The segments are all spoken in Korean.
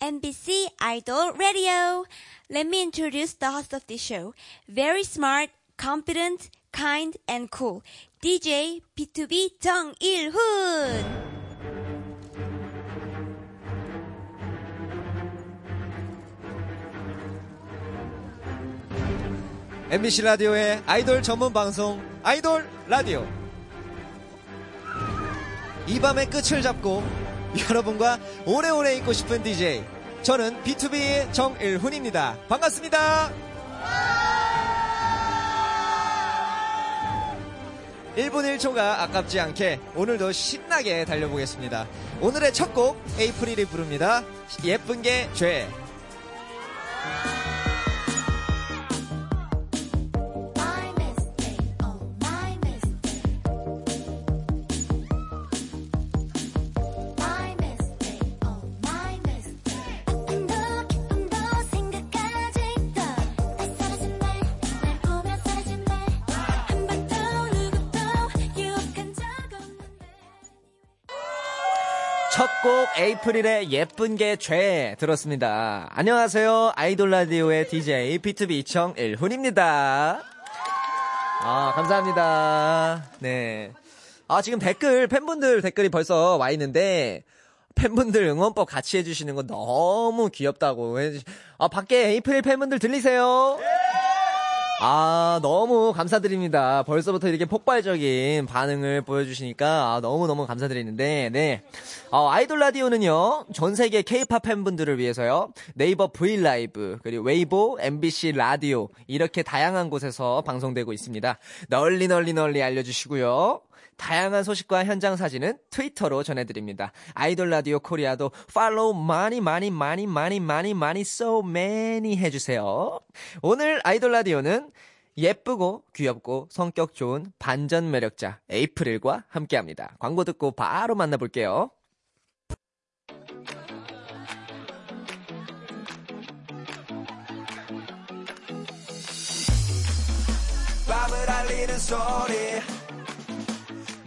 MBC Idol Radio. Let me introduce the host of this show. Very smart, confident, kind, and cool. DJ B2B 정일훈. MBC 라디오의 아이돌 전문 방송 아이돌 라디오 이 밤의 끝을 잡고 여러분과 오래오래 있고 싶은 DJ 저는 B2B의 정일훈입니다. 반갑습니다. 1분 1초가 아깝지 않게 오늘도 신나게 달려보겠습니다. 오늘의 첫 곡 에이프릴이 부릅니다. 예쁜 게 죄. 에이프릴의 예쁜 게 죄 들었습니다. 안녕하세요. 아이돌 라디오의 DJ B2B 정일훈입니다. 아, 감사합니다. 네. 아, 지금 댓글, 팬분들 댓글이 벌써 와 있는데, 팬분들 응원법 같이 해주시는 거 너무 귀엽다고 아, 밖에 에이프릴 팬분들 들리세요? 아, 너무 감사드립니다. 벌써부터 이렇게 폭발적인 반응을 보여주시니까 아, 너무너무 감사드리는데, 네. 어, 아이돌 라디오는요, 전 세계 케이팝 팬분들을 위해서요, 네이버 브이라이브, 그리고 웨이보, MBC 라디오, 이렇게 다양한 곳에서 방송되고 있습니다. 널리 널리 널리 알려주시고요. 다양한 소식과 현장 사진은 트위터로 전해드립니다. 아이돌 라디오 코리아도 팔로우 많이 많이 많이 많이 많이 많이 so many 해주세요. 오늘 아이돌 라디오는 예쁘고 귀엽고 성격 좋은 반전 매력자 에이프릴과 함께합니다. 광고 듣고 바로 만나볼게요. 밤을 알리는 소리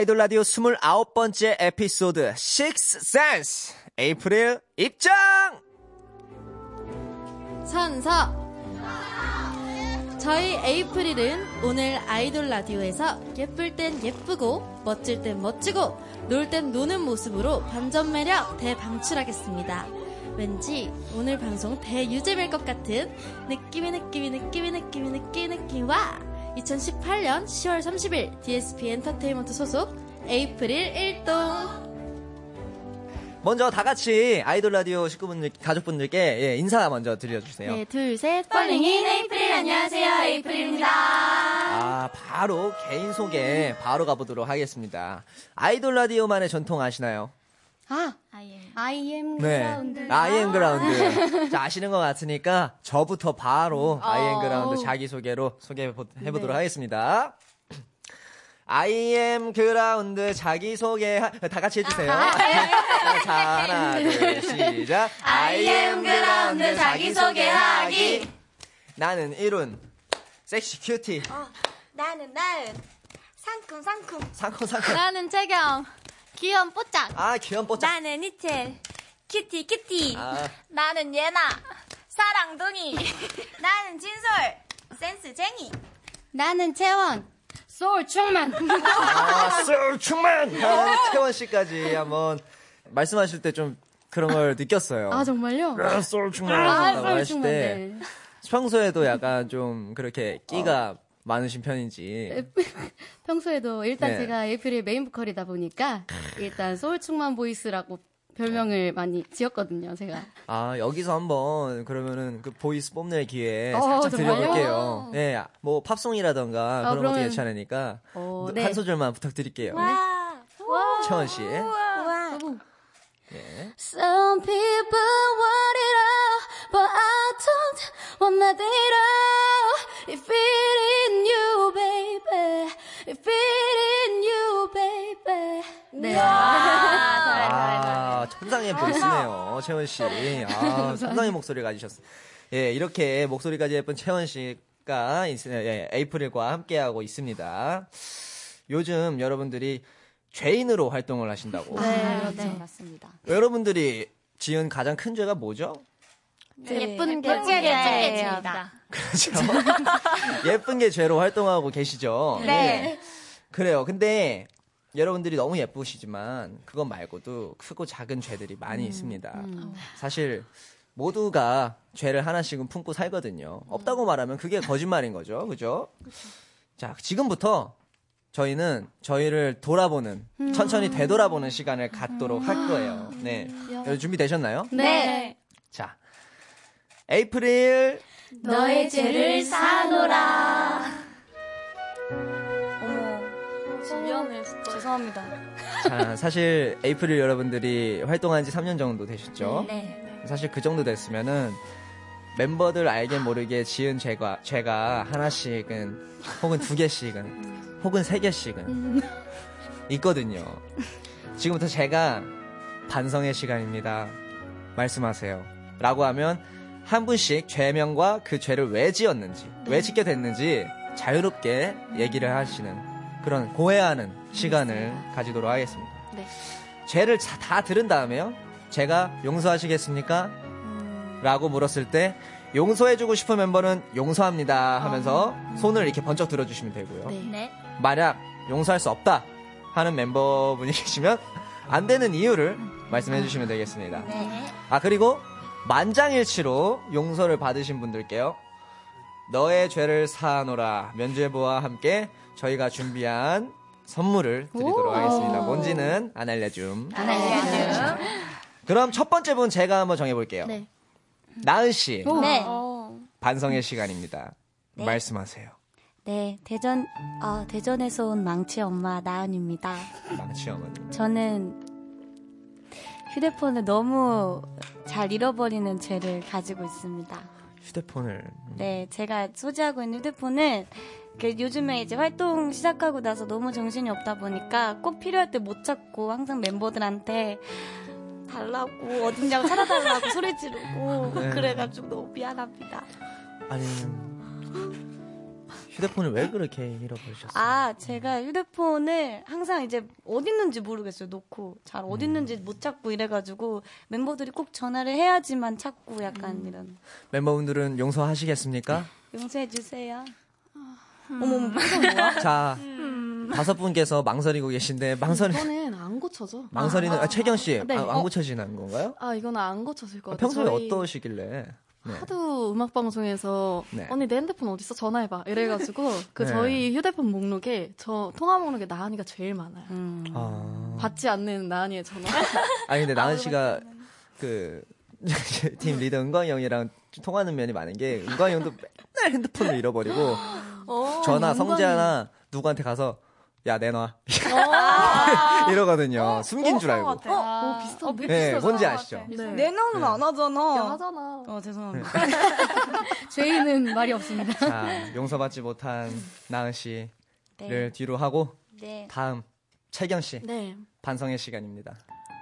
아이돌 라디오 29번째 에피소드 Six Sense 에이프릴 입장! 선서 저희 에이프릴은 오늘 아이돌 라디오에서 예쁠 땐 예쁘고 멋질 땐 멋지고 놀 땐 노는 모습으로 반전 매력 대방출하겠습니다. 왠지 오늘 방송 대유잼일 것 같은 느낌의 느낌의 느낌의 느낌의 느낌의 느낌과 2018년 10월 30일 DSP 엔터테인먼트 소속 에이프릴 일동 먼저 다 같이 아이돌 라디오 식구분들, 가족분들께 예, 인사 먼저 드려주세요. 네, 둘, 셋, Falling in 에이프릴 안녕하세요 에이프릴입니다. 아, 바로 개인 소개 바로 가보도록 하겠습니다. 아이돌 라디오만의 전통 아시나요? 아, I am 네. ground. I am ground. 자, 아시는 것 같으니까 저부터 바로 I am ground 자기소개로 소개해보도록 네. 하겠습니다. I am ground 자기소개 하- 다 같이 해주세요. 자, 하나, 둘, 시작. IM 그라운드 자기소개하기. 나는 일훈 섹시 cutie 나는 나은. 상큼 상큼. 상큼상큼 나는 채경 귀여운 뽀짝 아 귀여운 뽀짝 나는 레이첼. cutie cutie. 아, 나는 예나 사랑둥이. 나는 진솔. 센스쟁이. 나는 채원 소울 충만 아, 쏠 충만 아, 채원 씨까지 한번 말씀하실 때 좀 그런 걸 느꼈어요. 아 정말요? 아, 쏠 충만 아 소울 충만 때 네. 평소에도 약간 좀 그렇게 끼가 많으신 편인지 평소에도 일단 네. 제가 에이프릴 메인 보컬이다 보니까 일단 소울 충만 보이스라고 별명을 많이 지었거든요 제가 아 여기서 한번 그러면은 그 보이스 뽐낼 기회 어, 살짝? 드려볼게요. 네, 뭐 팝송이라던가 그런 것도 그러면- 괜찮으니까 어, 한 네. 소절만 부탁드릴게요. 와. 채원 씨. 우와. 네. Some people want it all but I don't 원하대로 If it in you baby If it in you baby 네. 아, 천상의 보이스네요, 채원 씨. 아, 천상의 목소리 가지셨어요. 예, 이렇게 목소리까지 예쁜 채원 씨가 있- 예, 에이프릴과 함께하고 있습니다. 요즘 여러분들이 죄인으로 활동을 하신다고. 네, 네. 맞습니다. 여러분들이 지은 가장 큰 죄가 뭐죠? 예쁜 게 예쁜 게. 죄입니다. 그렇죠. 예쁜 게 죄로 활동하고 계시죠? 네. 그래요. 근데 여러분들이 너무 예쁘시지만 그것 말고도 크고 작은 죄들이 많이 있습니다. 사실 모두가 죄를 하나씩은 품고 살거든요. 없다고 말하면 그게 거짓말인 거죠. 그죠? 자, 지금부터 저희는 저희를 돌아보는, 천천히 되돌아보는 시간을 갖도록 할 거예요. 네. 여러분 준비되셨나요? 네. 자, 에이프릴 너의 죄를 사노라. 어머, 미안해, 진짜. 죄송합니다. 자, 사실 에이프릴 여러분들이 활동한 지 3년 정도 되셨죠? 네. 사실 그 정도 됐으면은 멤버들 알게 모르게 지은 죄가, 죄가 하나씩은 혹은 두 개씩은 혹은 세 개씩은 있거든요. 지금부터 제가 반성의 시간입니다. 말씀하세요. 라고 하면 한 분씩 죄명과 그 죄를 왜 지었는지, 왜 짓게 됐는지 자유롭게 얘기를 하시는 그런 고해하는 시간을 가지도록 하겠습니다. 네. 죄를 자- 다 들은 다음에요. 제가 용서하시겠습니까? 라고 물었을 때 용서해주고 싶은 멤버는 용서합니다 하면서 손을 이렇게 번쩍 들어주시면 되고요. 네. 네. 만약 용서할 수 없다 하는 멤버분이 계시면 안 되는 이유를 말씀해 주시면 되겠습니다. 네. 아 그리고 만장일치로 용서를 받으신 분들께요. 너의 죄를 사노라 면죄부와 함께 저희가 준비한 선물을 드리도록 하겠습니다. 뭔지는 안 알려줌. 안 알려줘. 그럼 첫 번째 분 제가 한번 정해볼게요. 네. 나은 씨 네. 반성의 시간입니다. 네. 말씀하세요. 네, 대전, 어, 대전에서 온 망치 엄마 나은입니다. 망치 어머니. 저는 휴대폰을 너무 잘 잃어버리는 죄를 가지고 있습니다. 휴대폰을 네, 제가 소지하고 있는 휴대폰은 그 요즘에 이제 활동 시작하고 나서 너무 정신이 없다 보니까 꼭 필요할 때 못 찾고 항상 멤버들한테 달라고 어딨냐고 찾아달라고 소리 지르고 네. 그래가지고 너무 미안합니다. 아니 휴대폰을 왜 그렇게 잃어버리셨어요? 아, 제가 휴대폰을 항상 이제 어딨는지 모르겠어요. 놓고 잘 어딨는지 못 찾고 이래가지고 멤버들이 꼭 전화를 해야지만 찾고 약간 이런 멤버분들은 용서하시겠습니까? 용서해 주세요. 어머, 어머, 표정 뭐야? 자 다섯 분께서 망설이고 계신데 망설이 이거는 안 고쳐져. 망설이는 아, 최경 씨 네. 아, 안 어. 고쳐지는 건가요? 아, 이거는 안 고쳐질 것 아, 같아요. 평소에 저희 어떠시길래? 네. 하도 음악 방송에서 네. 언니 내 핸드폰 어딨어 전화해봐 이래가지고 그 네. 저희 휴대폰 목록에 저 통화 목록에 나은이가 제일 많아요. 음. 아, 받지 않는 나은이의 전화. 아니 근데 나은 씨가 그 팀 리더 은광이 형이랑 통하는 면이 많은 게 은광이 형도 맨날 핸드폰을 잃어버리고 어, 전화. 성재나 누구한테 가서 야 내놔 이러거든요. 숨긴 줄 알고. 어, 비슷한데? 네, 뭔지 아시죠? 네. 내년은 안 하잖아. 하잖아. 어, 죄송합니다. 죄인은 말이 없습니다. 자, 용서받지 못한 나은 씨를 네. 뒤로 하고 네. 다음 채경 씨 네. 반성의 시간입니다.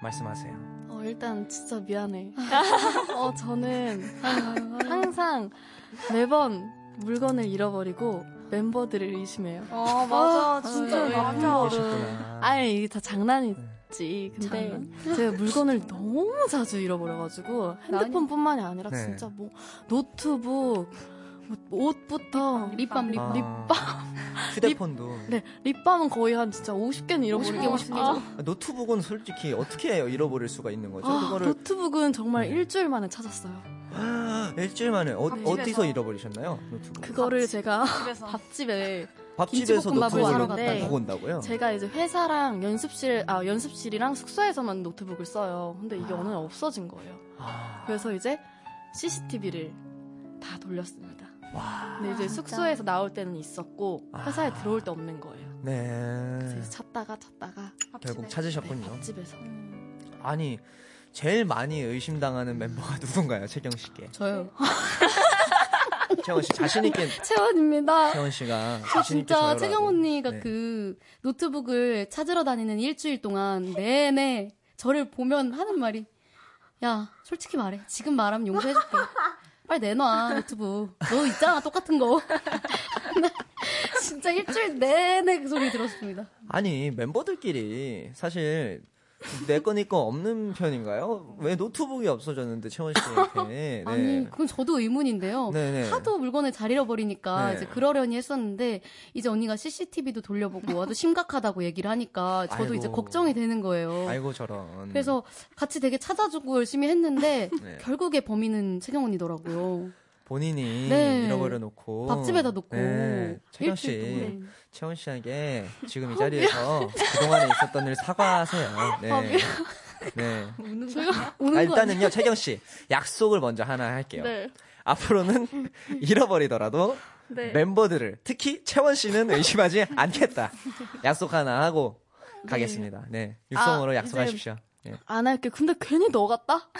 말씀하세요. 어, 일단 진짜 미안해. 어, 저는 항상 매번 물건을 잃어버리고 멤버들을 의심해요. 어, 맞아. 진짜 아, 맞아. 아니, 이게 다 장난이지. 근데 제가 물건을 너무 자주 잃어버려가지고 핸드폰뿐만이 아니라 네. 진짜 뭐 노트북, 뭐 옷부터 립밤, 립, 아, 립밤. 휴대폰도 네, 립밤은 거의 한 진짜 50개는 잃어버린 것 같아요. 노트북은 솔직히 어떻게 잃어버릴 수가 있는 거죠? 아, 그거를 노트북은 정말 네. 일주일 만에 찾았어요. 일주일 만에 어, 네. 어디서 잃어버리셨나요? 노트북. 그거를 제가 밥집에 밥집에서 노트북을 두고 온다고요? 제가 이제 회사랑 연습실 아 연습실이랑 숙소에서만 노트북을 써요. 근데 이게 어느 날 없어진 거예요. 아, 그래서 이제 CCTV를 다 돌렸습니다. 와, 근데 이제 숙소에서 나올 때는 있었고 회사에 아. 들어올 때 없는 거예요. 그래서 네. 이제 찾다가 찾다가 결국 네, 찾으셨군요. 밥집에서 아니 제일 많이 의심당하는 멤버가 누군가요, 채경 씨께? 저요. 채원 씨 자신 있게 채원입니다. 채원 씨가 저 진짜. 채경 언니가 네. 그 노트북을 찾으러 다니는 일주일 동안 내내 저를 보면 하는 말이 야 솔직히 말해 지금 말하면 용서해줄게 빨리 내놔 노트북 너 있잖아 똑같은 거나 진짜 일주일 내내 그 소리 들었습니다 아니 멤버들끼리 사실 내 거니거 없는 편인가요? 왜 노트북이 없어졌는데 채원 씨한테? 네. 아니 그건 저도 의문인데요 네네. 하도 물건을 잘 잃어버리니까 네. 이제 그러려니 했었는데 이제 언니가 CCTV도 돌려보고 아주 심각하다고 얘기를 하니까 저도 아이고. 이제 걱정이 되는 거예요 아이고 저런. 그래서 같이 되게 찾아주고 열심히 했는데 네. 결국에 범인은 채경 언니더라고요. 본인이 네. 잃어버려 놓고 밥집에다 놓고 네. 채경 씨, 동안. 채원 씨에게 지금 이 자리에서 그동안에 있었던 일 사과하세요. 네. 네. 우는 거 아, 일단은요, 채경 씨 약속을 먼저 하나 할게요. 네. 앞으로는 잃어버리더라도 멤버들을 특히 채원 씨는 의심하지 않겠다. 약속 하나 하고 가겠습니다. 네, 육성으로 아, 약속하십시오. 네. 안 할게. 근데 괜히 너 같다?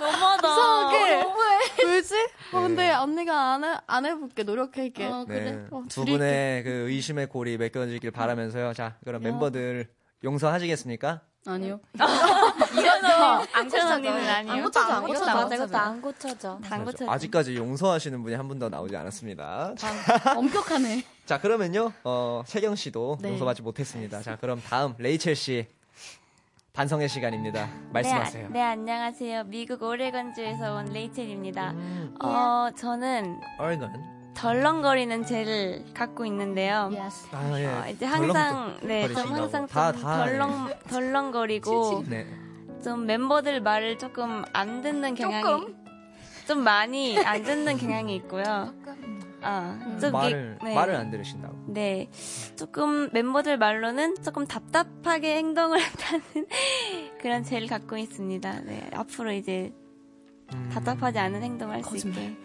너무하다. 이상하게. 왜지? 어, 근데 언니가 안, 해, 안 해볼게. 노력할게. 어, 네. 그래. 어, 두. 분의 그 의심의 골이 맺혀지길 바라면서요. 자, 그럼 멤버들 용서하시겠습니까? 아니요. 안고쳐님은 아니에요. 안 고쳐져, 안 고쳐져. 맞아, 안 이것도 고쳐져. 안 고쳐져. 안 고쳐져. 아직까지 용서하시는 분이 한 분도 나오지 않았습니다. 엄격하네. 자, 그러면요, 어, 채경 씨도 네. 용서받지 못했습니다. 자, 그럼 다음 레이첼 씨 반성의 시간입니다. 말씀하세요. 네, 네, 안녕하세요. 미국 오레건주에서 온 레이첼입니다. 음, 어, 저는 얼건. 덜렁거리는 젤을 갖고 있는데요. Yes. 아, 예. 어, 이제 항상 네, 좀. 항상 다, 좀 다, 덜렁 덜렁거리고 네. 좀 멤버들 말을 조금 안 듣는 경향이 좀 많이 안 듣는 경향이 있고요. 아, 좀 말을, 이- 네. 말을 안 들으신다고. 네. 조금 멤버들 말로는 조금 답답하게 행동을 한다는 그런 젤 갖고 있습니다. 네. 앞으로 이제 음, 답답하지 않은 행동을 할 수 있게.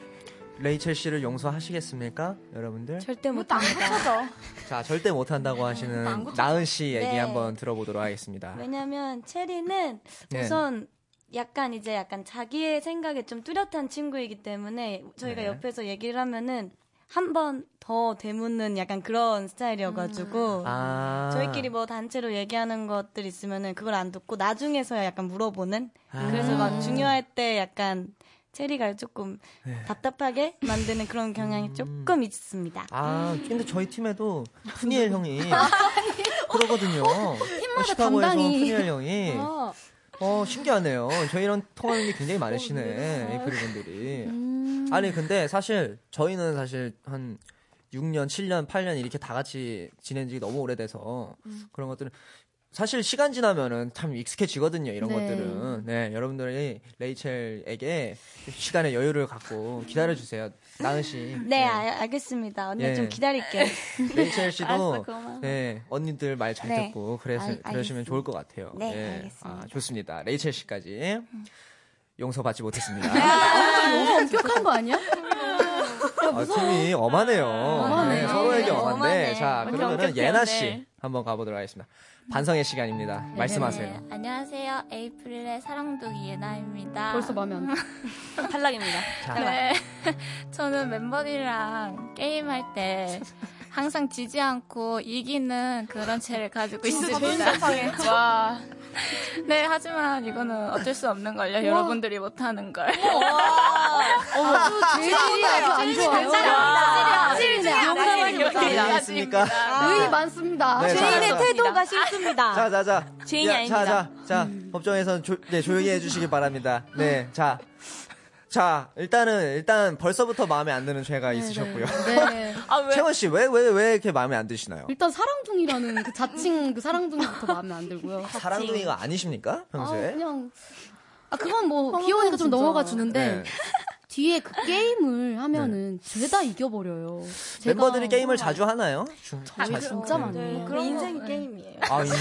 레이첼 씨를 용서하시겠습니까? 여러분들? 절대 못합니다. 자, 절대 못한다고 하시는 나은 씨 얘기 네. 한번 들어보도록 하겠습니다. 왜냐면 체리는 네. 우선 약간 이제 약간 자기의 생각에 좀 뚜렷한 친구이기 때문에 저희가 네. 옆에서 얘기를 하면은 한 번 더 되묻는 약간 그런 스타일이어가지고 아. 저희끼리 뭐 단체로 얘기하는 것들 있으면은 그걸 안 듣고 나중에서야 약간 물어보는 아. 그래서 막 중요할 때 약간 체리가 조금 네. 답답하게 만드는 그런 경향이 조금 있습니다. 아, 근데 저희 팀에도 푸니엘 형이 그러거든요. 팀마다 시카고에서 담당이. 푸니엘 형이 어, 신기하네요. 저희랑 통하는 게 굉장히 많으시네, 에이프릴 분들이. 아니, 근데 사실 저희는 사실 한 6년, 7년, 8년 이렇게 다 같이 지낸 지 너무 오래돼서 그런 것들은 사실 시간 지나면은 참 익숙해지거든요, 이런 네. 것들은. 네, 여러분들이 레이첼에게 시간의 여유를 갖고 기다려 주세요. 나은 씨. 네, 알, 알겠습니다. 언니 예. 좀 기다릴게. 레이첼 씨도 알았어. 네, 언니들 말잘 네. 듣고 그래서 알- 그러시면. 좋을 것 같아요. 네, 예. 알겠습니다. 아, 좋습니다. 레이첼 씨까지 용서받지 못했습니다. 너무 엄격한 거 아니야? 아, 팀이 엄하네요. 엄하네. 네, 서로에게 네, 엄한데 엄하네. 자 그러면은 예나 네. 씨 한번 가보도록 하겠습니다. 반성의 시간입니다. 말씀하세요. 네, 안녕하세요. 에이프릴의 사랑둥이 예나입니다. 벌써 마음에 안 들. 탈락입니다. 네. 저는 멤버들이랑 게임할 때 항상 지지 않고 이기는 그런 죄를 가지고 있습니다. 와. 네, 하지만 이거는 어쩔 수 없는 걸요. 여러분들이 못하는 걸. 아주 죄질이 아주 안 좋아요. 이해했습니까? 의이 많습니다. 네, 자, 죄인의 자, 태도가 싫습니다. 자, 자, 자. 죄인이 야, 아닙니다. 자, 자, 자. 법정에서는 조, 네, 조용히 해주시기 바랍니다. 네, 자. 자, 일단은, 일단 벌써부터 마음에 안 드는 죄가 있으셨고요. 네. 채원 씨, 왜, 왜, 왜 이렇게 마음에 안 드시나요? 일단 사랑둥이라는 그 자칭 그 사랑둥이부터 마음에 안 들고요. 사랑둥이가 아니십니까? 아, 평소에? 그냥 아 그건 뭐 귀여우니까 좀 넘어가 주는데 네. 뒤에 그 게임을 하면은 죄다 이겨버려요. 멤버들이 게임을 자주 하나요? 주, 저희 자주? 진짜 많아요. 네, 그럼 인생이 게임이에요. 아, 인생,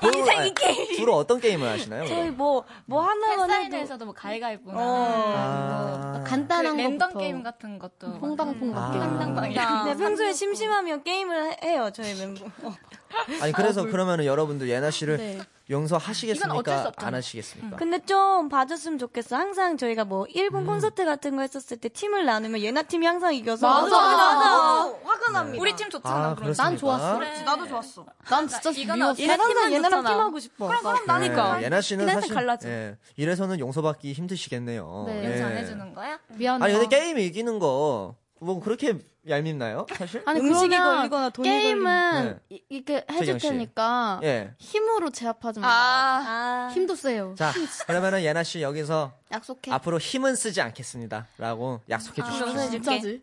인생이 게임. 주로 어떤 게임을 하시나요? 저희 그럼? 뭐, 뭐 하나만 해도. 팬사인회에서도 뭐 가위가위보나 어. 아, 간단한 그 랜덤 것부터 게임 같은 것도 퐁당퐁당 아. 게임. 퐁당퐁당 네, 평소에 심심하면 게임을 해- 해요, 저희 멤버. 어. 아니 그래서 그러면은 여러분들 예나 씨를 네. 용서하시겠습니까? 안 하시겠습니까? 근데 좀 봐줬으면 좋겠어. 항상 저희가 뭐 일본 음. 콘서트 같은 거 했었을 때 팀을 나누면 예나 팀이 항상 이겨서 맞아. 맞아. 화가 납니다. 우리 팀 좋잖아. 아, 그럼. 난 좋았어. 그래. 나도 좋았어. 난 진짜 이건 미웠어. 항상 팀은 좋잖아. 팀하고 싶어. 나니까. 네, 예나 씨는 사실 갈라져. 예, 이래서는 용서받기 힘드시겠네요. 네. 예. 용서 안 해주는 거야? 미안해. 아니 근데 게임 이기는 거 뭐 그렇게 얄밉나요? 사실? 아니 음식이 걸리거나 돈이 게임은 네. 이- 이렇게 해줄 씨. 테니까 예. 힘으로 제압하지 마. 아, 아, 힘도 세요. 자, 그러면은 예나 씨 여기서 약속해. 앞으로 힘은 쓰지 않겠습니다라고 약속해 주십시오. 진짜지?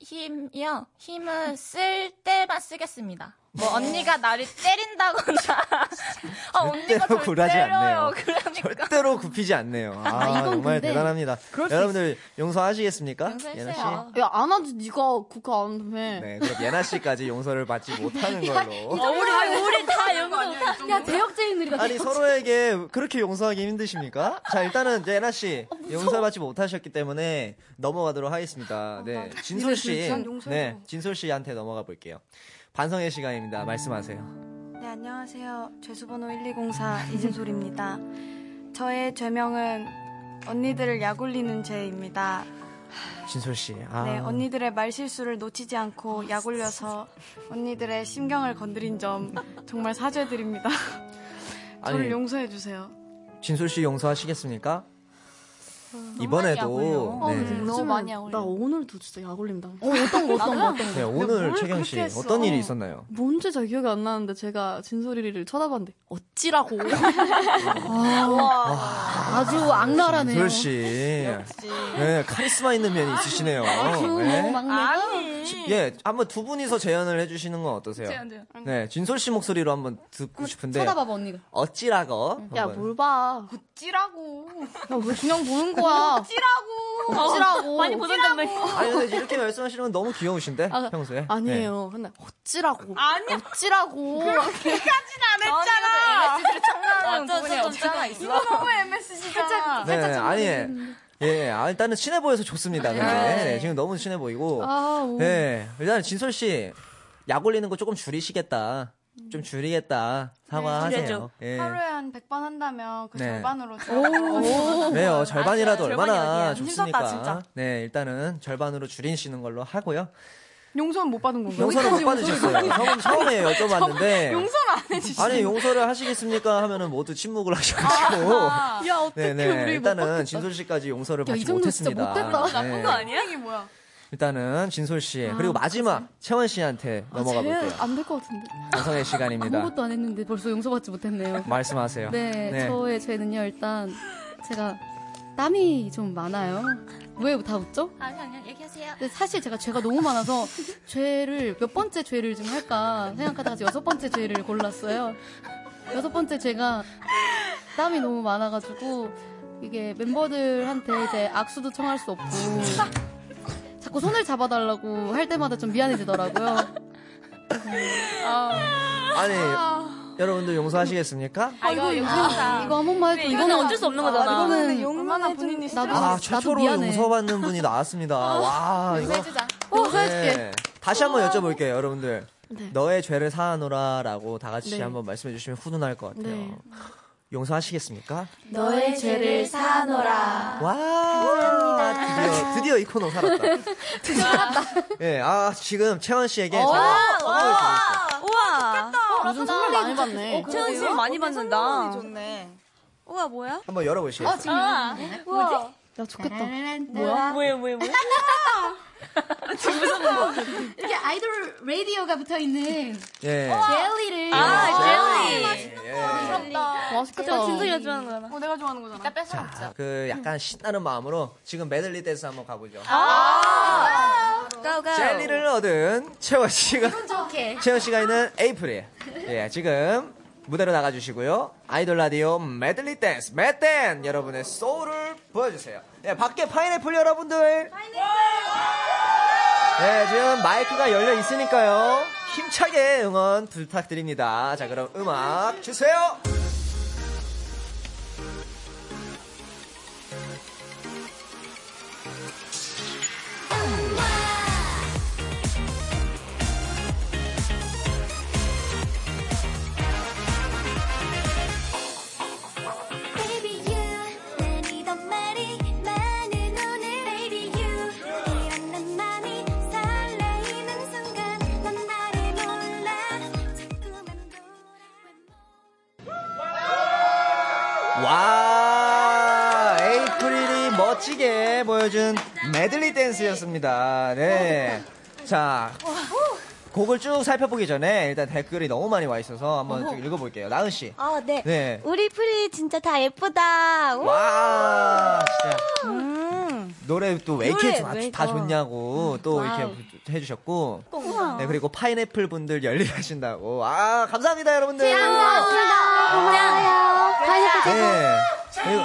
힘이요. 힘은 쓸 때만 쓰겠습니다. 뭐 언니가 나를 때린다거나 아 언니가 절대로 절 굴하지 때려요. 않네요. 그러니까 절대로 굽히지 않네요. 아, 아, 이건 정말 근데 대단합니다. 여러분들 용서하시겠습니까? 예나 씨? 야, 안 하지. 네가 국화 안 해. 네, 그럼 예나 씨까지 용서를 받지 못하는 걸로. 우리 우리 다 영어. 야, 대역죄인들이다. 아니 서로에게 그렇게 용서하기 힘드십니까? 자 일단은 예나 씨 용서받지 못하셨기 때문에 넘어가도록 하겠습니다. 네, 진솔 씨, 네, 진솔 씨한테 넘어가 볼게요. 반성의 시간입니다. 말씀하세요. 네, 안녕하세요. 죄수번호 1204 이진솔입니다. 저의 죄명은 언니들을 약올리는 죄입니다. 진솔 씨, 아, 네, 언니들의 말 실수를 놓치지 않고 약올려서 언니들의 심경을 건드린 점 정말 사죄드립니다. 저를 아니 용서해 주세요. 진솔 씨 용서하시겠습니까? 이번에도 아, 네, 너무 많이. 나 오늘도 진짜 약 올림 당했어. 어, 어떤 거, 어떤 거, 어떤 거. 네, 오늘 최경 씨? 어떤 일이 있었나요? 뭔지 잘 기억이 안 나는데 제가 진소리를 쳐다봤는데 어찌라고. 아, 아주 악랄하네요. 진솔 씨, 네, 카리스마 있는 면이 있으시네요. 네. 막내가 예, 한번 두 분이서 재연을 해 주시는 건 어떠세요? 네, 진솔 씨 목소리로 한번 듣고 싶은데 쳐다봐 봐 언니가. 어찌라고? 야. 뭘 봐. 찌라고. 야 왜 그냥 보는 거 야. 찌라고. 어찌라고. 많이 보던단 말. 아니 근데 이렇게 말씀하시는 건 너무 귀여우신데 아, 평소에 아니에요. 근데 어찌라고. 아니야. 어찌라고. 그렇게까지는 안 했잖아. MSG를 부분이 있어. 너무 MSG잖아. 네, 네, 아니 예, 아, 일단은 친해 보여서 좋습니다. 근데 네, 지금 너무 친해 보이고 아, 오. 네, 일단 진솔 씨 약 올리는 거 조금 줄이시겠다. 좀 줄이겠다. 사과하세요. 줄여줘. 예. 하루에 한 100번 한다면 그 네. 절반으로 줄여. 왜요? 절반이라도 절반이 얼마나. 좋습니까? 힘들었다, 진짜. 네, 일단은 절반으로 줄이시는 걸로 하고요. 용서는 못 받은 건가요? 용서를 못 받으셨어요. 처음, 처음에 여쭤봤는데. 용서는 안 해주시. 아니, 용서를 하시겠습니까? 하면은 모두 침묵을 하셔가지고. 야 어떻게 네네. 우리 일단은 진솔 씨까지 용서를 받지 못했습니다. 못했다. 네. 아니야? 이게 뭐야? 일단은 진솔 씨 그리고 마지막 채원 씨한테 넘어가 볼게요. 안될 것 같은데. 반성의 시간입니다. 아무것도 안 했는데 벌써 용서받지 못했네요. 말씀하세요. 네, 저의 죄는요 일단 제가 땀이 좀 많아요. 왜 다 웃죠? 아니 아니 얘기하세요. 근데 사실 제가 죄가 너무 많아서 죄를 몇 번째 죄를 좀 할까 생각하다가 지금 여섯 번째 죄를 골랐어요. 여섯 번째 죄가 땀이 너무 많아가지고 이게 멤버들한테 이제 악수도 청할 수 없고 자꾸 손을 잡아달라고 할 때마다 좀 미안해지더라고요. 아니 여러분들 용서하시겠습니까? 아 이거 용서다. 이거 한 번만 해도 이거는 어쩔 수 없는 거잖아. 이거는 얼마나 본인이 나도 아 최초로 미안해. 용서받는 분이 나왔습니다. 와 이거 해주자. 용서해줄게. 네. 다시 한번 여쭤볼게요, 여러분들. 네. 너의 죄를 사하노라라고 다 같이 네. 한번 말씀해 주시면 훈훈할 것 같아요. 네. 용서하시겠습니까? 너의 죄를 사노라. 와 드디어 드디어 이 코너 살았다. 살았다. 예, 아 지금 채원 씨에게 제가 선물을. 우와. 요즘 선물 많이 받네. 채원 씨 많이 받는다. 좋네. 우와 뭐야? 한번 열어보시겠어요? 우와. 야 좋겠다. 뭐야? 뭐야 뭐야 뭐야? 이렇게 아이돌 라디오가 붙어 있는 예. 젤리를 아 젤리. 예. 맛있겠다. 제가 진솔이가 좋아하는 거잖아. 어, 내가 좋아하는 거잖아. 이따 뺏어 먹자. 자, 그 약간 신나는 마음으로 지금 메들리 댄스 한번 가보죠. 고고. 젤리를 얻은 채원 씨가 채원 씨가 있는 에이프릴. 예, 지금 무대로 나가주시고요. 아이돌 라디오 메들리 댄스 메댄 여러분의 소울을 보여주세요. 예, 밖에 파인애플 여러분들. 네, 지금 마이크가 열려 있으니까요. 힘차게 응원 부탁드립니다. 자, 그럼 음악 주세요. 멋지게 보여준 메들리 댄스였습니다. 네. 자. 곡을 쭉 살펴보기 전에 일단 댓글이 너무 많이 와 있어서 한번 쭉 읽어볼게요. 나은 씨. 아, 네. 네. 우리 프리 진짜 다 예쁘다. 우! 와, 진짜 음. 노래 또 왜 이렇게 노래 좋아- 왜 다. 좋냐고 또 와우. 이렇게 해주셨고. 우와. 네, 그리고 파인애플 분들 열일하신다고. 아, 감사합니다, 여러분들. 고마워요. 파인애플 네. 그리고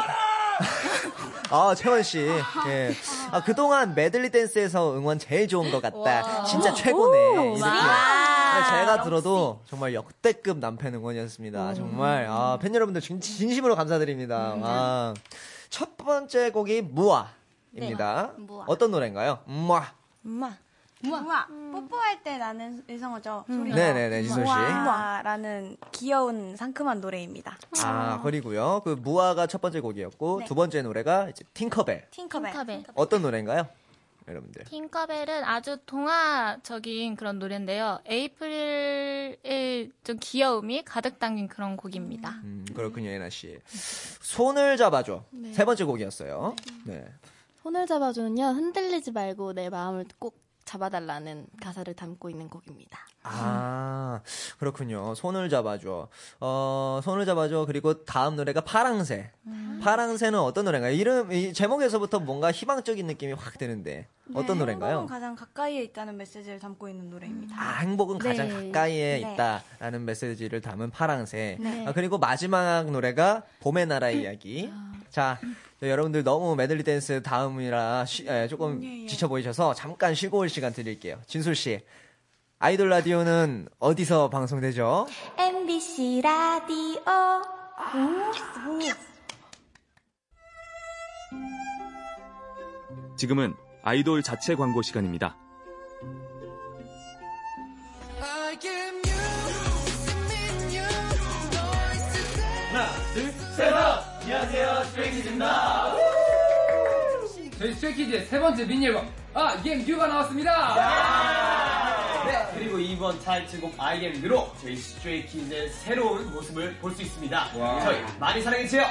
아, 채원 씨. 예. 아, 그동안 메들리 댄스에서 응원 제일 좋은 것 같다. 진짜 최고네. 이렇게. 근데 제가 들어도 정말 역대급 남편 응원이었습니다. 정말 아, 팬 여러분들 진, 진심으로 감사드립니다. 아, 첫 번째 곡이 무아입니다. 무아. 어떤 노래인가요? 무아. 엄마. 우와, 뽀뽀할 때 나는 의성어죠. 소리가. 네네네, 지솔 씨. 우와라는 귀여운 상큼한 노래입니다. 아, 그리고요. 그 무아가 첫 번째 곡이었고 두 번째 노래가 이제 팅커벨. 팅커벨. 팅커벨. 어떤 노래인가요? 여러분들. 팅커벨은 아주 동화적인 그런 노래인데요. 에이프릴의 좀 귀여움이 가득 담긴 그런 곡입니다. 음, 그렇군요, 예나 씨. 손을 잡아줘. 세 번째 곡이었어요. 네. 손을 잡아주는요, 흔들리지 말고 내 마음을 꼭 잡아달라는 가사를 담고 있는 곡입니다. 아, 그렇군요. 손을 잡아줘. 어, 손을 잡아줘. 그리고 다음 노래가 파랑새. 파랑새는 어떤 노래인가요? 이름, 이 제목에서부터 뭔가 희망적인 느낌이 확 드는데. 어떤 노래인가요? 행복은 가장 가까이에 있다는 메시지를 담고 있는 노래입니다. 아, 행복은 가장 네. 가까이에 네. 있다라는 메시지를 담은 파랑새. 네. 아, 그리고 마지막 노래가 봄의 나라 이야기. 자, 저 여러분들 너무 메들리 댄스 다음이라 쉬- 에, 조금 지쳐 보이셔서 잠깐 쉬고 올 시간 드릴게요. 진솔 씨. 아이돌 라디오는 어디서 방송되죠? MBC 라디오. 지금은 아이돌 자체 광고 시간입니다. 저희 스트레이키즈의 세 번째 미니 앨범 아 뮤가 나왔습니다. 네, 그리고 이번 타이틀곡 I am You로 저희 스트레이키즈의 새로운 모습을 볼 수 있습니다. 와. 저희 많이 사랑해주세요.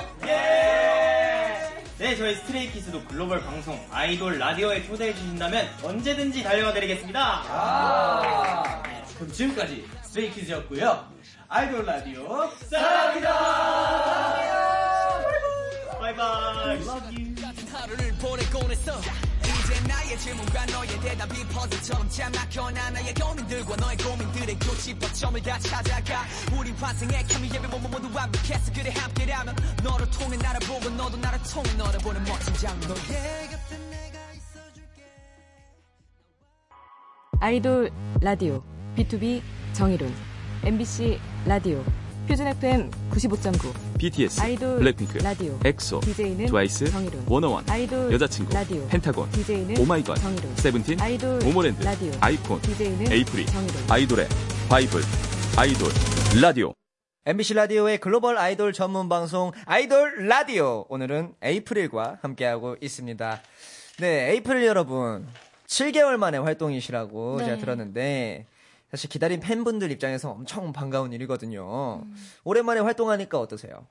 네, 저희 스트레이키즈도 글로벌 방송 아이돌 라디오에 초대해 주신다면 언제든지 달려와 드리겠습니다. 네, 그럼 지금까지 스트레이키즈였고요. 아이돌 라디오 사랑합니다. 바이바이. Love you. 하루를 보내곤 했어 이제 나의 질문과 너의 대답이 퍼즐처럼 짜막혀나 나의 고민들과 너의 고민들의 교집합점을 다 찾아가 우리 환생의 케미 예배 모두 모두 완벽했어 그래 함께라면 너를 통해 나를 보고 너도 나를 통해 너를 보는 멋진 장면 너의 곁에 내가 있어줄게 아이돌 라디오 B2B 정의론 MBC 라디오 표준 FM 95.9 BTS, 아이돌 블랙핑크, 라디오 엑소, DJ는 트와이스, 정의론 워너원, 아이돌 여자친구, 라디오 펜타곤, DJ는 오마이걸, 정의론 세븐틴, 아이돌 모모랜드, 라디오 아이콘, DJ는 에이프릴, 정의론 아이돌의 바이블, 아이돌 라디오. MBC 라디오의 글로벌 아이돌 전문 방송 아이돌 라디오. 오늘은 에이프릴과 함께하고 있습니다. 네, 에이프릴 여러분. 7개월 만에 활동이시라고 네. 제가 들었는데 사실 기다린 팬분들 입장에서 엄청 반가운 일이거든요. 오랜만에 활동하니까 어떠세요?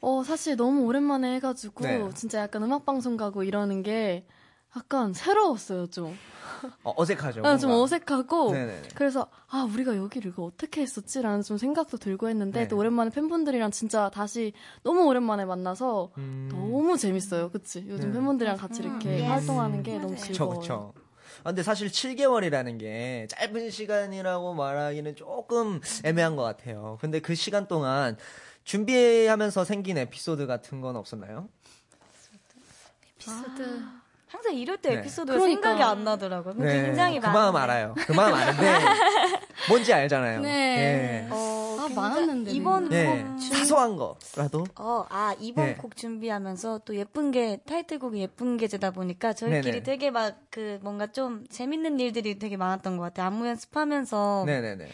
어, 사실 너무 오랜만에 해가지고, 네. 진짜 약간 음악방송 가고 이러는 게 약간 새로웠어요, 좀. 어, 색하죠 아, 좀 어색하고, 네네네. 그래서, 아, 우리가 여기를 이거 어떻게 했었지라는 좀 생각도 들고 했는데, 네. 또 오랜만에 팬분들이랑 진짜 다시 너무 오랜만에 만나서 너무 재밌어요. 그치? 요즘 음. 네. 팬분들이랑 같이 이렇게 활동하는 게 너무 그쵸, 즐거워요. 그쵸. 아, 근데 사실 7개월이라는 게 짧은 시간이라고 말하기는 조금 애매한 것 같아요. 근데 그 시간 동안 준비하면서 생긴 에피소드 같은 건 없었나요? 에피소드. 항상 이럴 때 네. 에피소드가 그러니까. 생각이 안 나더라고요. 근데 굉장히 그 마음 많은데. 알아요. 그 마음 아는데 뭔지 알잖아요. 네. 예. 어, 아, 많았는데. 이번 예. 곡 준- 사소한 거라도 어, 아, 이번 네. 곡 준비하면서 또 예쁜 게, 타이틀곡이 예쁜 게제다 보니까 저희끼리 네네. 되게 막 그 뭔가 좀 재밌는 일들이 되게 많았던 것 같아요. 안무 연습하면서 네네네.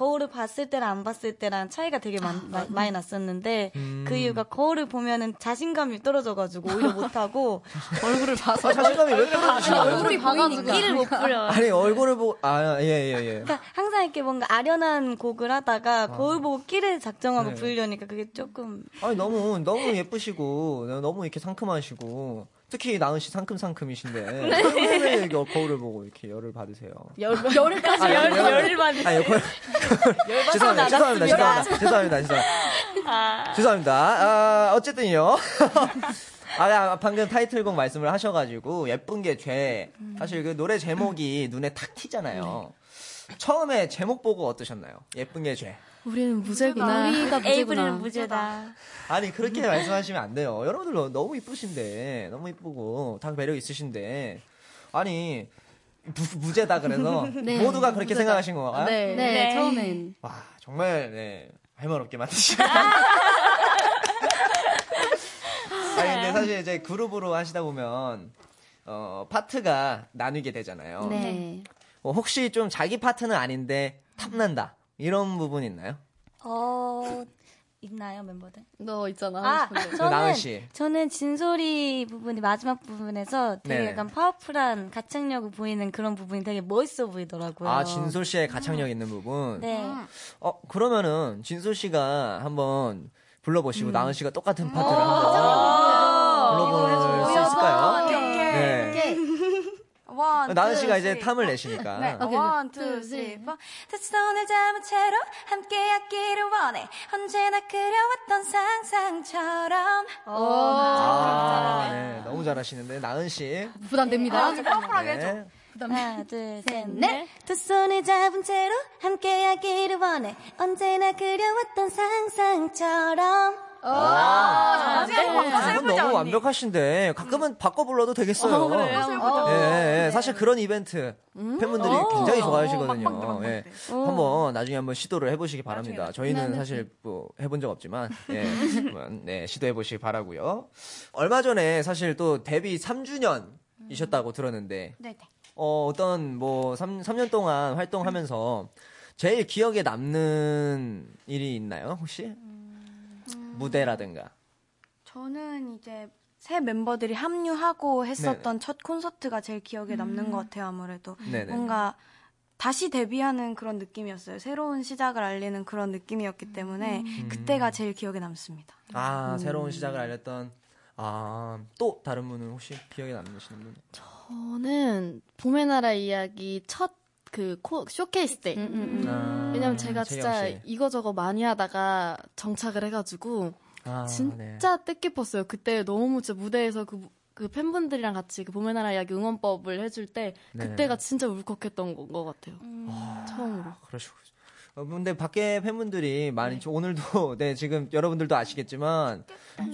거울을 봤을 때랑 안 봤을 때랑 차이가 되게 많- 마- 많이 났었는데 음. 그 이유가 거울을 보면은 자신감이 떨어져가지고 오히려 못하고 얼굴을 봐서. 아, 자신감이 왜 떨어지시나요? 얼굴이 봐가지고. 일을 못 부려요. 아니 얼굴을 보고 아예예 예, 예. 그러니까 항상 이렇게 뭔가 아련한 곡을 하다가 거울 보고 끼를 작정하고 네. 부르려니까 그게 조금 아니 너무 너무 예쁘시고 너무 이렇게 상큼하시고 특히 나은 씨 상큼상큼이신데 네. 거울을 보고 이렇게 열을 받으세요? 열, 열까지 아, 열, 열- 열을 받으세요. 아, 열, 죄송합니다. 죄송합니다. 죄송합니다. 죄송합니다. 죄송합니다. 죄송합니다. 아, 어쨌든요. 아, 방금 타이틀곡 말씀을 하셔가지고 예쁜 게 죄. 사실 그 노래 제목이 눈에 탁 튀잖아요. 처음에 제목 보고 어떠셨나요? 예쁜 게 죄. 우리는 무죄구나. 우리가 무죄구나. 에이브릴은 무죄다. 아니 그렇게 말씀하시면 안 돼요. 여러분들 너- 너무 이쁘신데 너무 이쁘고 다 매력 있으신데 아니 무, 무죄다 그래서 네, 모두가 그렇게 무죄다. 생각하신 건가요? 네, 네, 처음엔. 와 정말 네 할말 없게 만드시네. 아니 근데 사실 이제 그룹으로 하시다 보면 어 파트가 나뉘게 되잖아요. 네. 어, 혹시 좀 자기 파트는 아닌데 탐난다 이런 부분 있나요? 어, 있나요, 멤버들? 너 있잖아. 아, 하고 싶은데. 저는. 저는 진소리 부분이 마지막 부분에서 되게 네네. 약간 파워풀한 가창력을 보이는 그런 부분이 되게 멋있어 보이더라고요. 아 진솔 씨의 가창력 있는 부분. 네. 어 그러면은 진솔 씨가 한번 불러보시고 음. 나은 씨가 똑같은 어, 파트를 한번 불러볼 수 있을까요? 네. 원, 나은 투, 씨가 이제. 탐을 내시니까. 네. 원, 투, 쓰리, 포. 두 손을 잡은 채로 함께하기를 원해. 언제나 그려왔던 상상처럼. 아, 네, 너무 잘하시는데 나은 씨. 부담됩니다. 아, 좀 파워풀하게 네. 해줘. 하나, 둘, 셋, 넷. 넷. 두 손을 잡은 채로 함께하기를 원해 언제나 그려왔던 상상처럼 아, 네. 두분 너무 완벽하신데 가끔은 바꿔 불러도 되겠어요. 어? 어. 예, 예, 예. 사실 그런 이벤트 팬분들이 어. 굉장히 어, 좋아하시거든요. 예. 어. 한번 나중에 한번 시도를 해보시기 바랍니다. 저희는 네, 네. 사실 뭐 해본 적 없지만 예, 한번, 네, 시도해 보시기 바라고요. 얼마 전에 사실 또 데뷔 3주년이셨다고 들었는데 네, 네. 어, 어떤 뭐 3, 삼년 동안 활동하면서 제일 기억에 남는 일이 있나요 혹시? 무대라든가. 저는 이제 새 멤버들이 합류하고 했었던 첫 콘서트가 제일 기억에 남는 것 같아요, 아무래도. 네네. 뭔가 다시 데뷔하는 그런 느낌이었어요. 새로운 시작을 알리는 그런 느낌이었기 때문에 그때가 제일 기억에 남습니다. 아, 새로운 시작을 알렸던, 아, 또 다른 분은 혹시 기억에 남으시는 분? 저는 봄의 나라 이야기 첫 그 쇼케이스 때. 아, 왜냐면 제가 진짜 씨. 이거저거 많이 하다가 정착을 해가지고 아, 네. 진짜 뜻깊었어요. 그때 너무 진짜 무대에서 그, 그 팬분들이랑 같이 그 봄의 나라 이야기 응원법을 해줄 때 네. 그때가 진짜 울컥했던 것, 것 같아요. 처음으로. 그러시고. 어, 근데 밖에 팬분들이 많이 좀 오늘도 네 지금 여러분들도 아시겠지만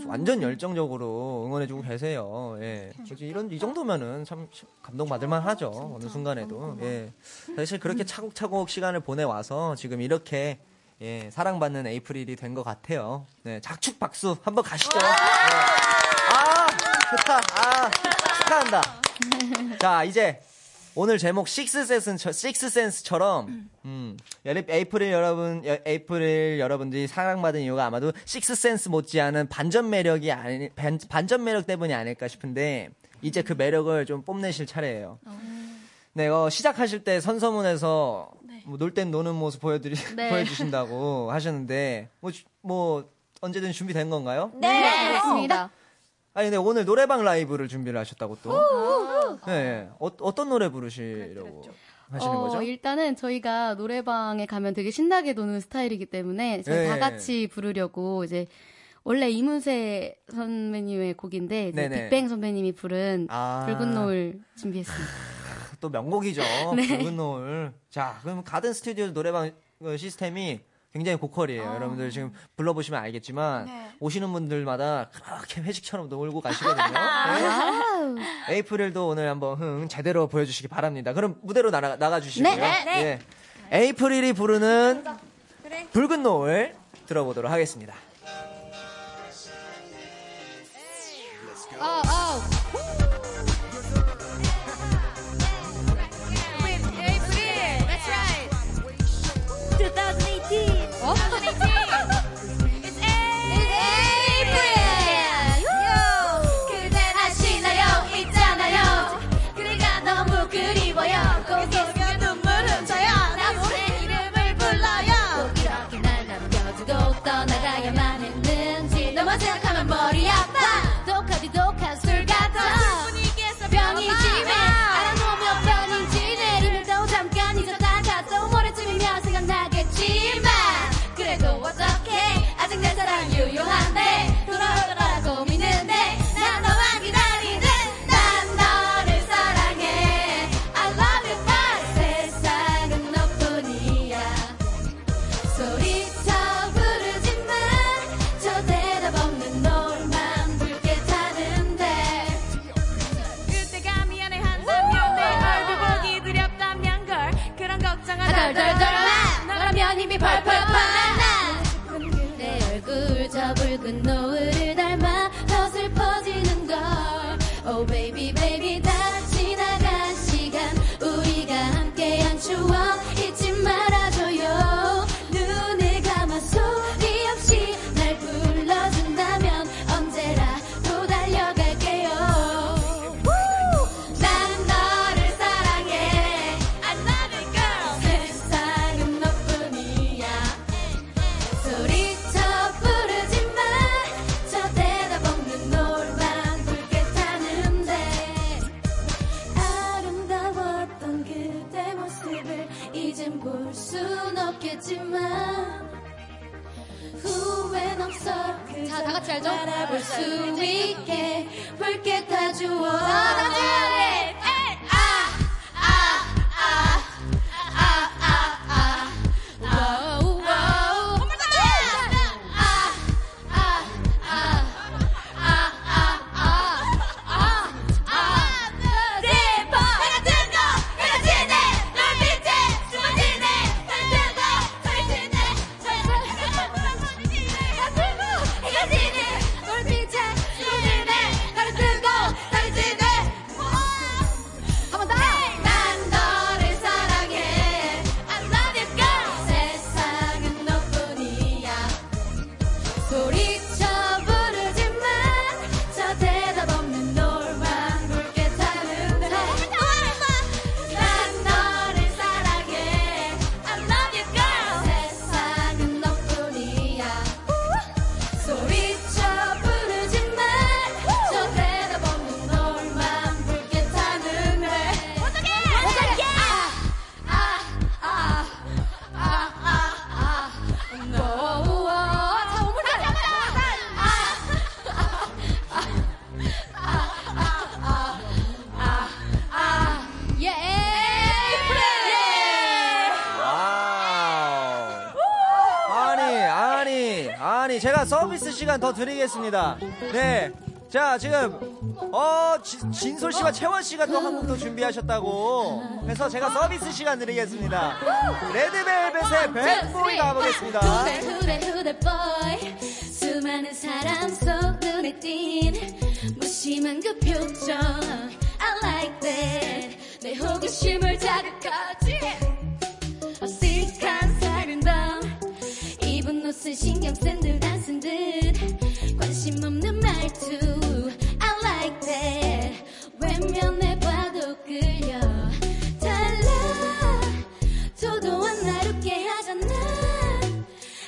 완전 열정적으로 응원해주고 계세요. 예, 이런 이 정도면은 참 감동받을만 하죠. 어느 순간에도 예, 사실 그렇게 차곡차곡 시간을 보내 와서 지금 이렇게 예 사랑받는 에이프릴이 된 것 같아요. 네, 작축 박수 한번 가시죠. 예. 아 좋다. 아 축하한다. 자 이제 오늘 제목 식스센스 식스센스처럼 음, 여리- 에이프릴 여러분 여- 에이프릴 여러분들이 사랑받은 이유가 아마도 식스센스 못지않은 반전 매력이 아니 반, 반전 매력 때문이 아닐까 싶은데 이제 그 매력을 좀 뽐내실 차례예요. 네, 어, 시작하실 때 선서문에서 뭐놀땐 노는 모습 보여드리 네. 보여주신다고 하셨는데 뭐, 주- 뭐 언제든 준비된 건가요? 네, 그렇습니다. 아니 근데 오늘 노래방 라이브를 준비를 하셨다고 또. 네, 어, 어떤 노래 부르시려고 하시는 어, 거죠? 일단은 저희가 노래방에 가면 되게 신나게 노는 스타일이기 때문에 저희 네. 다 같이 부르려고 이제 원래 이문세 선배님의 곡인데 이제. 빅뱅 선배님이 부른 아. 붉은 노을 준비했습니다. 또 명곡이죠. 네. 붉은 노을. 자, 그럼 가든 스튜디오 노래방 어, 시스템이 굉장히 고퀄이에요. 여러분들 지금 불러보시면 알겠지만 네. 오시는 분들마다 그렇게 회식처럼 놀고 가시거든요. 네. 에이프릴도 오늘 한번 흥 제대로 보여주시기 바랍니다. 그럼 무대로 나가, 나가주시고요. 네. 예. 에이프릴이 부르는 붉은 노을 들어보도록 하겠습니다. 아니 제가 서비스 시간 더 드리겠습니다. 네. 자 지금 어 지, 진솔 씨와 채원 씨가 또 한곡더 준비하셨다고 해서 제가 서비스 시간 드리겠습니다. 레드벨벳의 백보이 가보겠습니다. 수많은 사람 속 눈에 띈 무심한 그 표정 I like that 내 호기심을 자극하지 겉은 신경 쓴듯 안 쓴 듯. 관심 없는 말투 I like that. 외면해봐도 끌려. 달라. 도도한 날 웃게 하잖아.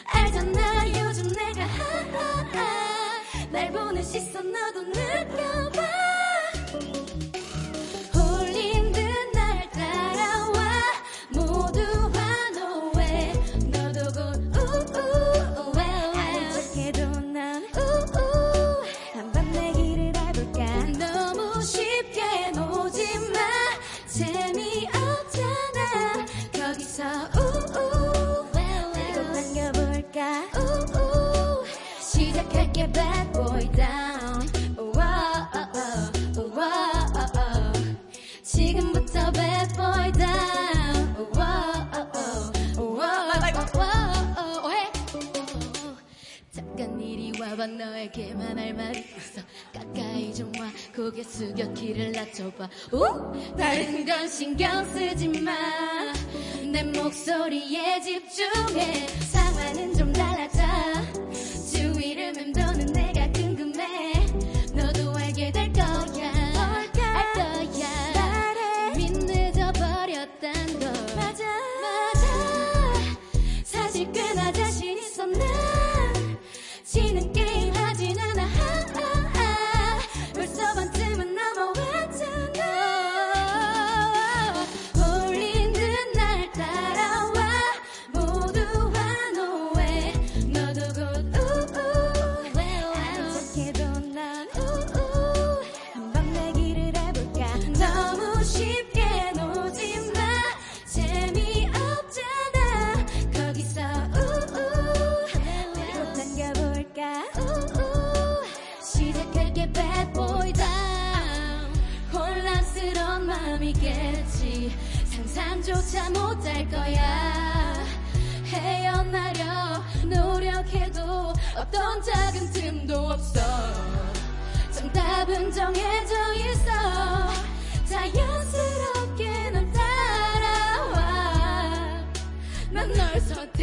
알잖아 요즘 내가. 하하 날 보는 시선 너도 bad boy down. Whoa, whoa, whoa, 지금부터 bad boy down. 잠깐 이리 와봐 너에게만 할 말이 있어 가까이 좀 와 고개 숙여 키를 낮춰봐 오 다른 건 신경 쓰지 마 내 목소리에 집중해 상황은 좀 나.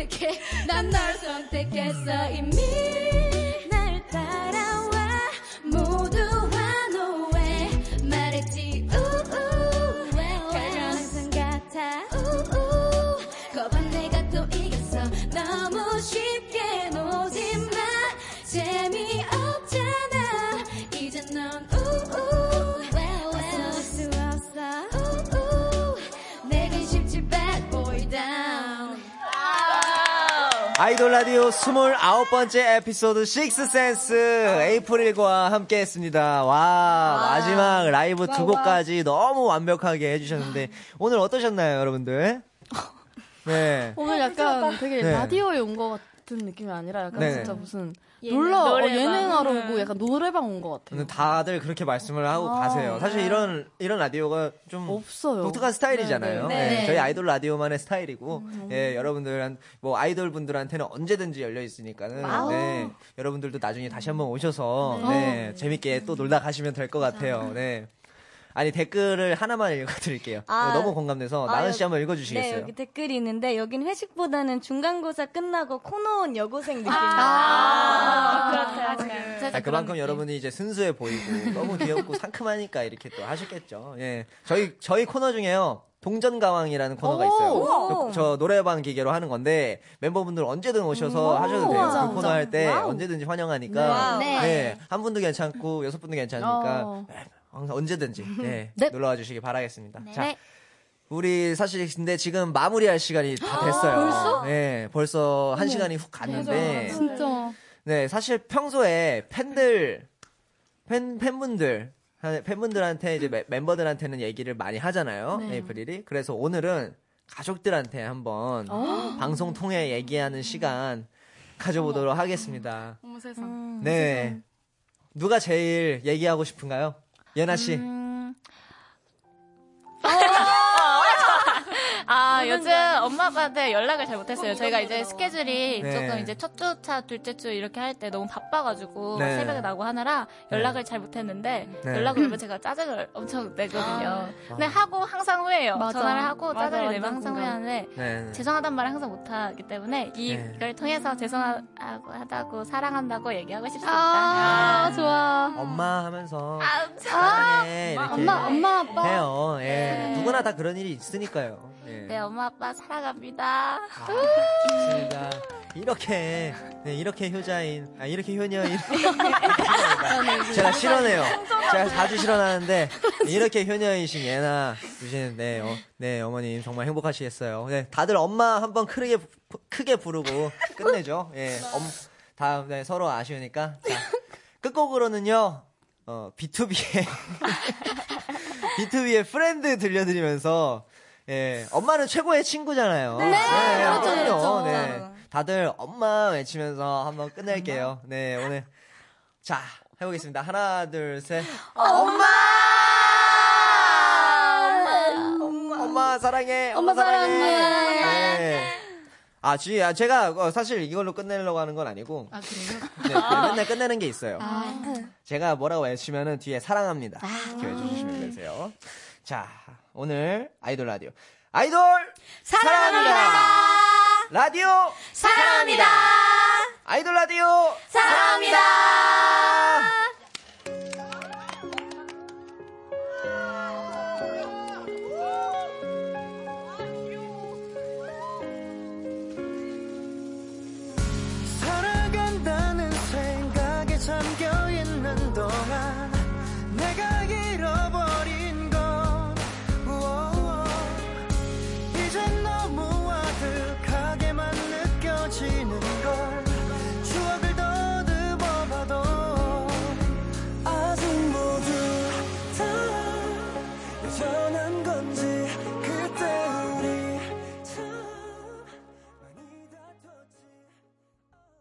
널 선택해. 난널 선택했어. 이미 아이돌 라디오 29번째 에피소드 식스센스 에이프릴과 함께 했습니다. 와, 마지막 라이브 두 곡까지 너무 완벽하게 해주셨는데, 오늘 어떠셨나요, 여러분들? 네. 오늘 약간 되게 네. 라디오에 온 것 같 은 느낌이 아니라 약간 네. 진짜 무슨 예능, 놀러 어. 예능하러 네. 오고 약간 노래방 온 것 같아요. 다들 그렇게 말씀을 하고 아, 가세요. 사실 네. 이런, 이런 라디오가 좀 없어요. 독특한 스타일이잖아요. 네, 네. 네, 네. 저희 아이돌 라디오만의 스타일이고, 예, 여러분들, 뭐, 아이돌 분들한테는 언제든지 열려 있으니까는. 네, 여러분들도 나중에 다시 한번 오셔서, 네. 네, 재밌게 또 놀다 가시면 될 것 같아요. 네. 아니, 댓글을 하나만 읽어드릴게요. 아. 너무 공감돼서, 아, 나은 씨 한번 네, 읽어주시겠어요? 여기 댓글이 있는데 여긴 회식보다는 중간고사 끝나고 코너 온 여고생 느낌. 아, 그렇대요. 그렇대요. 아, 그만큼 여러분이 이제 순수해 보이고 너무 귀엽고 상큼하니까 이렇게 또 하셨겠죠. 예. 저희 저희 코너 중에요. 동전가왕이라는 코너가 있어요. 오. 저, 저 노래방 기계로 하는 건데 멤버분들 언제든 오셔서 음. 하셔도 돼요. 우와, 그 코너. 할 때. 언제든지 환영하니까 네. 네. 한 분도 괜찮고 여섯 분도 괜찮으니까 어. 항상 언제든지 네, 네. 놀러 와 주시기 바라겠습니다. 자, 네. 우리 사실 근데 지금 마무리할 시간이 다 됐어요. 벌써? 네, 벌써 한 시간이 훅 갔는데 진짜 네, 사실 평소에 팬들, 팬, 팬분들, 팬분들한테 이제 멤- 멤버들한테는 얘기를 많이 하잖아요. 네. 에이프릴이. 그래서 오늘은 가족들한테 한번 어. 방송 통해 얘기하는 시간 가져보도록 하겠습니다. 어머 세상. 네. 누가 제일 얘기하고 싶은가요? 예나 씨. 음. 아, 요즘 엄마 아빠한테 연락을 잘 못했어요. 저희가 이제 스케줄이 네. 조금 이제 첫 주 차, 둘째 주 이렇게 할 때 너무 바빠가지고 네. 새벽에 나고 하느라 연락을 잘 못했는데 네. 연락을 오면 제가 짜증을 엄청 내거든요. 근데 하고 항상 후회해요. 맞아. 전화를 하고 맞아, 짜증을 내면 항상 공감. 후회하는데 네. 죄송하단 말을 항상 못하기 때문에 이- 네. 이걸 통해서 죄송하다고 하다고 사랑한다고 얘기하고 싶습니다. 아 좋아. 엄마 하면서 아, 사랑해 이렇게 엄마 엄마 아빠 해요. 예. 누구나 다 그런 일이 있으니까요. 예. 네, 엄마 아빠 사랑합니다. 좋습니다. 이렇게 네, 이렇게 효자인 아 이렇게 효녀인 제가 실현해요. 제가 자주 실현하는데 이렇게 효녀이신 예나 주신 네, 어, 네 어머님 정말 행복하시겠어요. 네 다들 엄마 한번 크게 부- 크게 부르고 끝내죠. 예, 엄, 다음 네, 서로 아쉬우니까 자, 끝곡으로는요 어 BTOB의 BTOB의 Friend 들려드리면서 예, 엄마는 최고의 친구잖아요. 네, 그렇죠, 그럼요. 그렇죠. 네. 다들 엄마 외치면서 한번 끝낼게요. 네, 오늘. 자, 해보겠습니다. 하나, 둘, 셋. 엄마! 엄마, 엄마 사랑해. 엄마, 사랑해. 네. 아, 주희, 아, 제가 어, 사실 이걸로 끝내려고 하는 건 아니고. 아 그래요? 네, 그냥 맨날 끝내는 게 있어요. 아, 제가 뭐라고 외치면은 뒤에 사랑합니다. 이렇게 외쳐주시면 되세요. 자, 오늘 아이돌 라디오. 아이돌! 사랑합니다! 라디오! 사랑합니다. 아이돌 라디오! 사랑합니다.